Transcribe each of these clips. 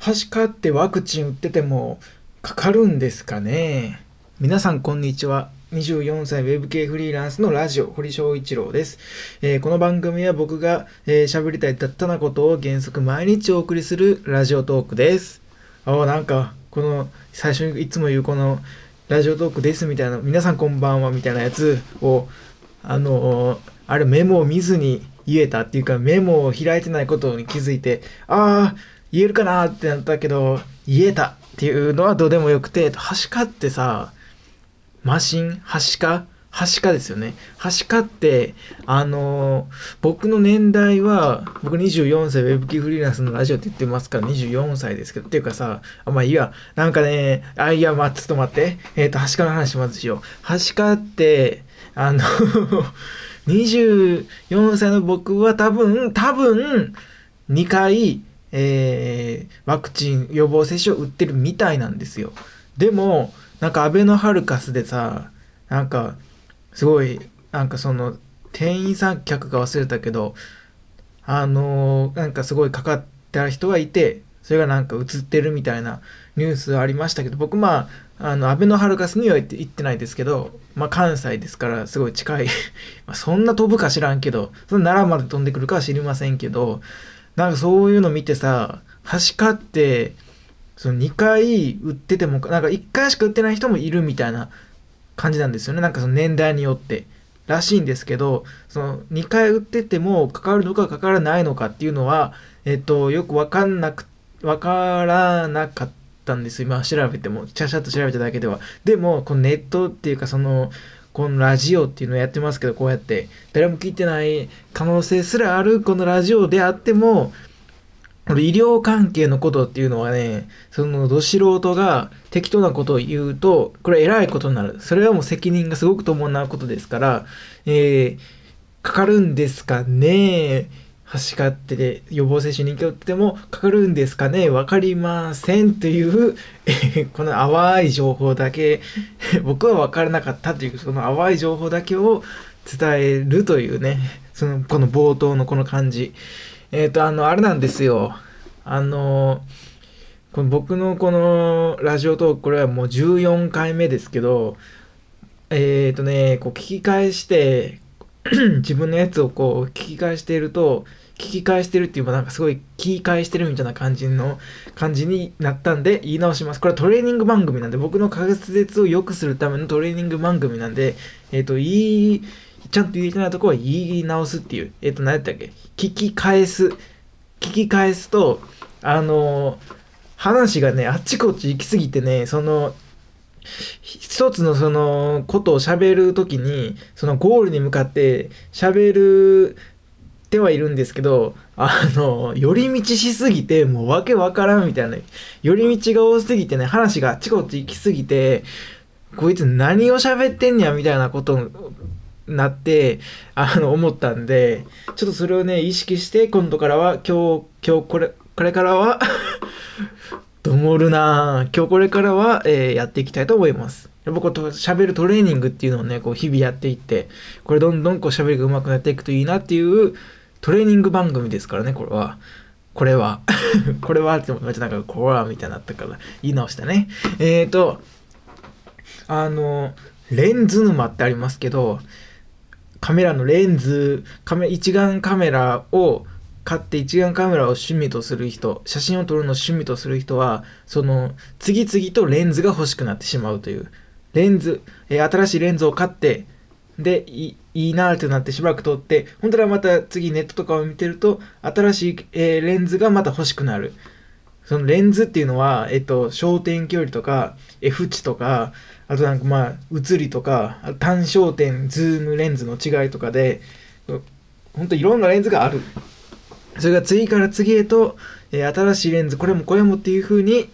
はしかってワクチン打っててもかかるんですかね？皆さんこんにちは。24歳ウェブ系フリーランスのラジオ、堀翔一郎です。えー、この番組は僕が喋、えー、りたいたったなことを原則毎日お送りするラジオトークです。ああなんか、この最初にいつも言うこのラジオトークですみたいな、皆さんこんばんはみたいなやつを、あのー、あれメモを見ずに言えたっていうかメモを開いてないことに気づいて、ああ、言えるかなってなったけど、言えたっていうのはどうでもよくて、はしかってさ、マシン、はしか？はしかですよね。はしかって、あの、僕の年代は、僕24歳ウェブキーフリーランスのラジオって言ってますから24歳ですけど、っていうかさ、あまあいいや、なんかね、あ、いや、まあ、ちょっと待って。えっ、ー、と、はしかの話まずしよう。はしかって、あの24歳の僕は多分、多分、2回、えー、ワクチン予防接種を打ってるみたいなんですよ。でも、なんかアベノハルカスでさ、なんか、すごい、なんかその、店員さん客か忘れたけど、あのー、なんかすごいかかった人がいて、それがなんか映ってるみたいなニュースありましたけど、僕まあ、あの、アベノハルカスには行ってないですけど、まあ関西ですからすごい近い まそんな飛ぶか知らんけど、その奈良まで飛んでくるかは知りませんけど、なんかそういうの見てさ、端かって、その2回売ってても、なんか1回しか売ってない人もいるみたいな感じなんですよね。なんかその年代によって。らしいんですけど、その2回売っててもかかるのかかからないのかっていうのは、えっと、よくわかんなく、わからなかったんです今調べても。ちゃちゃっと調べただけでは。でも、このネットっていうかその、このラジオっていうのをやってますけど、こうやって、誰も聞いてない可能性すらあるこのラジオであっても、医療関係のことっていうのはね、そのど素人が適当なことを言うと、これ偉いことになる。それはもう責任がすごく伴うことですから、えー、かかるんですかねはしかってで予防接種に行ってもかかるんですかね？わかりませんという、この淡い情報だけ 僕は分からなかったというその淡い情報だけを伝えるというねそのこの冒頭のこの感じ。えっ、ー、とあのあれなんですよ。あのこの僕のこのラジオトークこれはもう14回目ですけどえっ、ー、とねこう聞き返して 自分のやつをこう聞き返していると聞き返してるっていうかなんかすごい聞き返してるみたいな感じの感じになったんで言い直します。これはトレーニング番組なんで僕の滑舌を良くするためのトレーニング番組なんで、えっ、ー、と、言い、ちゃんと言えてないとこは言い直すっていう、えっ、ー、と、何やったっけ？聞き返す。聞き返すと、あの話がね、あっちこっち行き過ぎてね、その、一つのそのことを喋るときに、そのゴールに向かって喋るってはいるんですけど、あの、寄り道しすぎて、もうわけわからんみたいな、寄り道が多すぎてね、話があっちこっち行きすぎて、こいつ何を喋ってんねや、みたいなことになって、あの、思ったんで、ちょっとそれをね、意識して、今度からは、今日、今日これ、これからはどもるな今日これからは、えー、やっていきたいと思います。僕と喋るトレーニングっていうのをね、こう日々やっていって、これどんどんこう喋りが上手くなっていくといいなっていうトレーニング番組ですからね、これは。これは。これはってめっちゃなんか、これはみたいになったから、言い直したね。えーと、あの、レンズ沼ってありますけど、カメラのレンズ、カメ一眼カメラを買って一眼カメラを趣味とする人、写真を撮るのを趣味とする人は、その、次々とレンズが欲しくなってしまうという。レンズ、えー、新しいレンズを買って、で、いいなってなってしばらく撮って、本当はまた次ネットとかを見てると、新しい、えー、レンズがまた欲しくなる。そのレンズっていうのは、えっと、焦点距離とか、F 値とか、あとなんかまあ、写りとか、単焦点、ズームレンズの違いとかで、本当いろんなレンズがある。それが次から次へと、えー、新しいレンズ、これもこれもっていう風に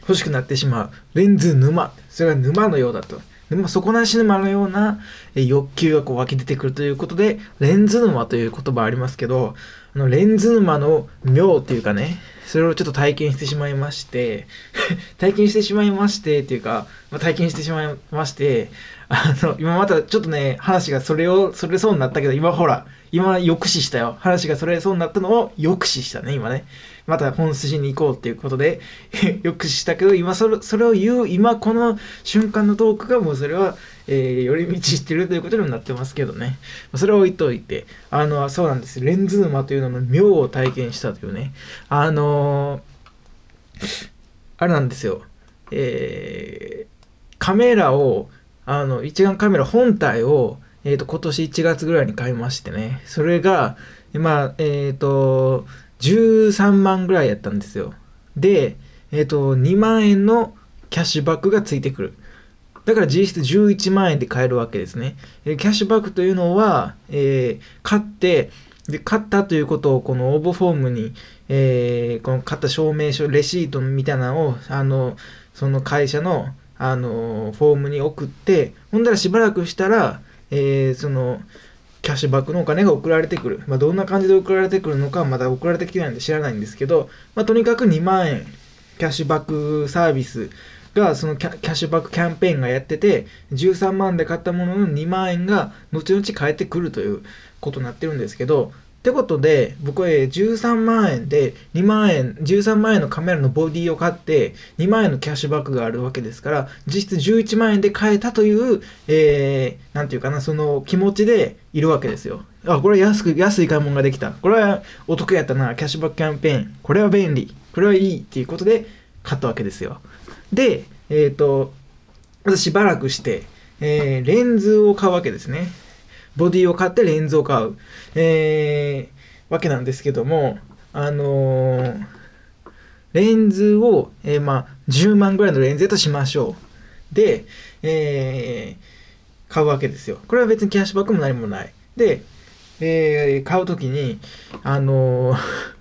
欲しくなってしまう。レンズ沼。それが沼のようだと。でも底なし沼のようなえ欲求がこう湧き出てくるということで、レンズ沼という言葉ありますけど、あのレンズ沼の妙っていうかね、それをちょっと体験してしまいまして、体験してしまいましてっていうか、まあ、体験してしまいまして、あの、今またちょっとね、話がそれを、それそうになったけど、今ほら、今抑止したよ。話がそれそうになったのを抑止したね、今ね。また本筋に行こうっていうことで よくしたけど今それそれを言う今この瞬間のトークがもうそれは、えー、寄り道してるということにもなってますけどねそれは置いといてあのそうなんですレンズ沼というのの妙を体験したというねあのー、あれなんですよえー、カメラをあの一眼カメラ本体をえーと、今年1月ぐらいに買いましてね。それがまあえっ、ー、と13万ぐらいやったんですよ。でえっ、ー、と2万円のキャッシュバックがついてくる。だから実質11万円で買えるわけですね。キャッシュバックというのは、えー、買って、で、買ったということをこの応募フォームに、えー、この買った証明書、レシートみたいなのを、あの、その会社の、あの、フォームに送って、ほんだらしばらくしたら、えー、そのキャッシュバックのお金が送られてくる、まあ、どんな感じで送られてくるのかまだ送られてきてないんで知らないんですけど、まあ、とにかく2万円キャッシュバックサービスがそのキャッシュバックキャンペーンがやってて13万で買ったものの2万円が後々返ってくるということになってるんですけどってことで、僕は13万円で2万円、13万円のカメラのボディを買って、2万円のキャッシュバックがあるわけですから、実質11万円で買えたという、えー、なんていうかな、その気持ちでいるわけですよ。あ、これは安く、安い買い物ができた。これはお得やったな、キャッシュバックキャンペーン。これは便利。これはいいっていうことで買ったわけですよ。で、えっ、ー、と、しばらくして、えー、レンズを買うわけですね。ボディを買ってレンズを買う、えー、わけなんですけども、あのー、レンズを、えー、まあ、10万ぐらいのレンズとしましょう。で、えー、買うわけですよ。これは別にキャッシュバックも何もない。で、えー、買うときに、あのー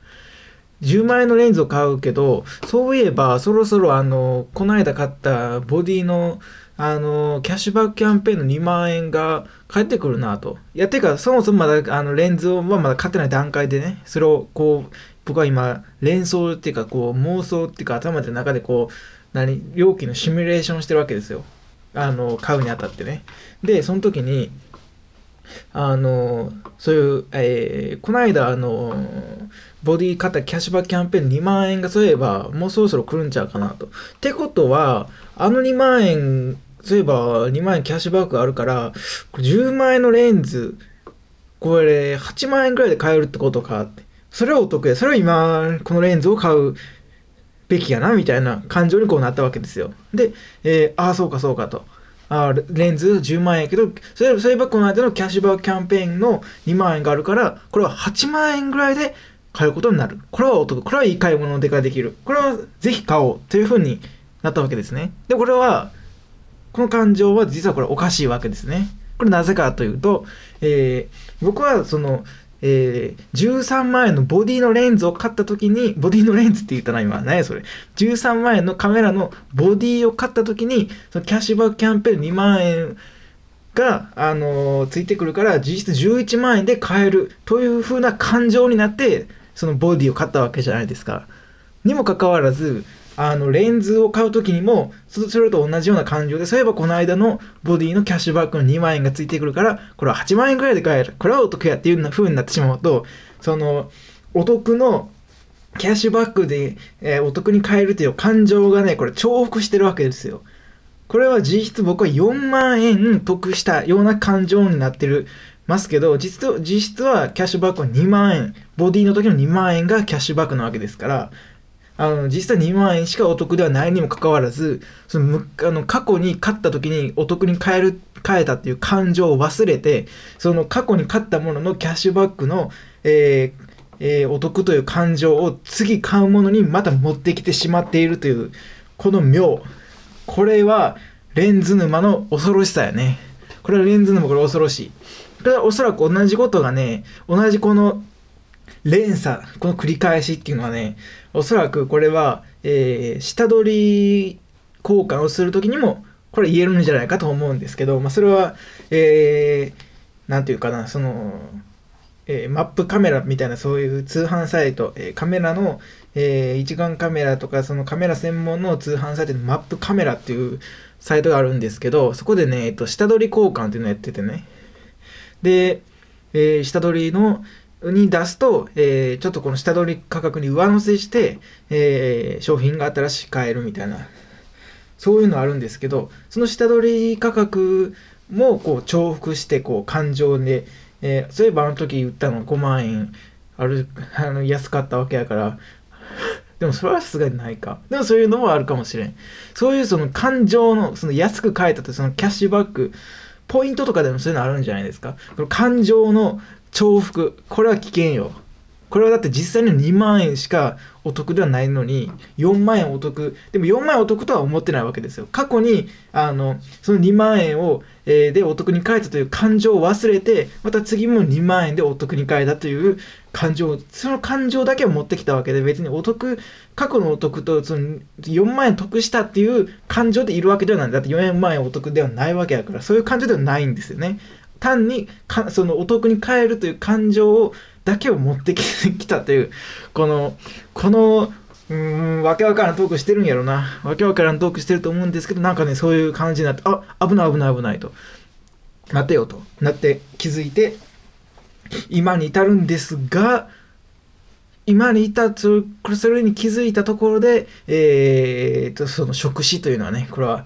10万円のレンズを買うけど、そういえば、そろそろあの、この間買ったボディのあの、キャッシュバックキャンペーンの2万円が返ってくるなと。いや、てか、そもそもまだ、あの、レンズはまだ買ってない段階でね、それを、こう、僕は今、連想っていうか、こう、妄想っていうか、頭の中でこう、何、料金のシミュレーションしてるわけですよ。あの、買うにあたってね。で、その時に、あの、そういう、えー、この間、あの、ボディ買ったキャッシュバックキャンペーン2万円がそういえば、もうそろそろ来るんちゃうかなと。ってことは、あの2万円そういえば2万円キャッシュバックあるから、これ10万円のレンズ、これ8万円ぐらいで買えるってことかって。それはお得や。それは今、このレンズを買うべきやな、みたいな感情にこうなったわけですよ。で、えー、ああ、そうかそうかと。あレンズ10万円やけど、それそういえばこの間のキャッシュバックキャンペーンの2万円があるから、これは8万円ぐらいで買うことになる。これはお得。これはいい買い物でができる。これはぜひ買おうというふうになったわけですね。で、これは、この感情は実はこれおかしいわけですね。これなぜかというと、えー、僕はその、えー、13万円のボディのレンズを買った時に、ボディのレンズって言ったな、今。何それ。13万円のカメラのボディを買った時に、そのキャッシュバックキャンペーン2万円が、あのー、ついてくるから、実質11万円で買えるという風な感情になって、そのボディを買ったわけじゃないですか。にもかかわらず、あの、レンズを買う時にも、それと同じような感情で、そういえばこの間のボディのキャッシュバックの2万円がついてくるから、これは8万円ぐらいで買える。これはお得やっていう風になってしまうと、その、お得のキャッシュバックで、えー、お得に買えるという感情がね、これ重複してるわけですよ。これは実質僕は4万円得したような感情になってるますけど、実実質はキャッシュバックは2万円、ボディの時の2万円がキャッシュバックなわけですから、あの、実際2万円しかお得ではないにもかかわらず、その、あの、過去に勝った時にお得に買える、買えたっていう感情を忘れて、その過去に買ったもののキャッシュバックの、えーえー、お得という感情を次買うものにまた持ってきてしまっているという、この妙。これは、レンズ沼の恐ろしさやね。これはレンズ沼これ恐ろしい。これはおそらく同じことがね、同じこの連鎖、この繰り返しっていうのはね、おそらくこれは、えー、下取り交換をするときにも、これ言えるんじゃないかと思うんですけど、まあ、それは、えー、なんていうかな、その、えー、マップカメラみたいなそういう通販サイト、えー、カメラの、えー、一眼カメラとかそのカメラ専門の通販サイトのマップカメラっていうサイトがあるんですけど、そこでね、えっと、下取り交換っていうのをやっててね。で、え、下取りの、に出すと、え、ちょっとこの下取り価格に上乗せして、えー、商品が新しく買えるみたいな、そういうのあるんですけど、その下取り価格もこう重複してこう感情で、えー、そういえばあの時売ったの5万円。ある あの安かったわけやから。でもそれはさすがにないか。でもそういうのもあるかもしれん。そういうその感情のその安く買えたとそのキャッシュバックポイントとかでもそういうのあるんじゃないですか。この感情の重複。これは危険よ。これはだって実際に2万円しかお得ではないのに4万円お得。でも4万円お得とは思ってないわけですよ。過去にあのその2万円を、えー、でお得に変えたという感情を忘れてまた次も2万円でお得に変えたという感情その感情だけを持ってきたわけで別にお得過去のお得とその4万円得したっていう感情でいるわけではない。だって4万円お得ではないわけだからそういう感情ではないんですよね。単にかそのお得に変えるという感情をだけを持ってきたというこのこのうんわけわからんトークしてるんやろな。わけわからんトークしてると思うんですけどなんかねそういう感じになってあ危ない危ない危ないと。待てよと。なって気づいて今に至るんですが今に至それに気づいたところで、えー、とその職種というのはねこれは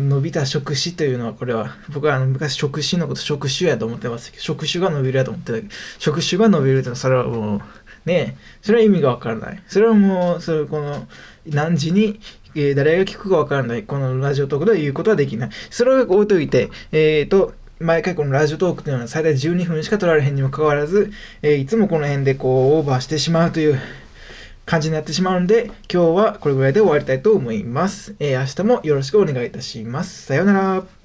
伸びた触手というのは、これは、僕はあの昔触手のこと触手やと思ってますけど、触手が伸びるやと思ってたけど、触手が伸びるってのは、それはもう、ねそれは意味がわからない。それはもう、それこの、何時に、えー、誰が聞くかわからない。このラジオトークでは言うことはできない。それを置いといて、えっ、ー、と、毎回このラジオトークというのは最大12分しか取られへんにもかかわらず、えー、いつもこの辺でこうオーバーしてしまうという感じになってしまうんで、今日はこれぐらいで終わりたいと思います。えー、明日もよろしくお願いいたします。さようなら。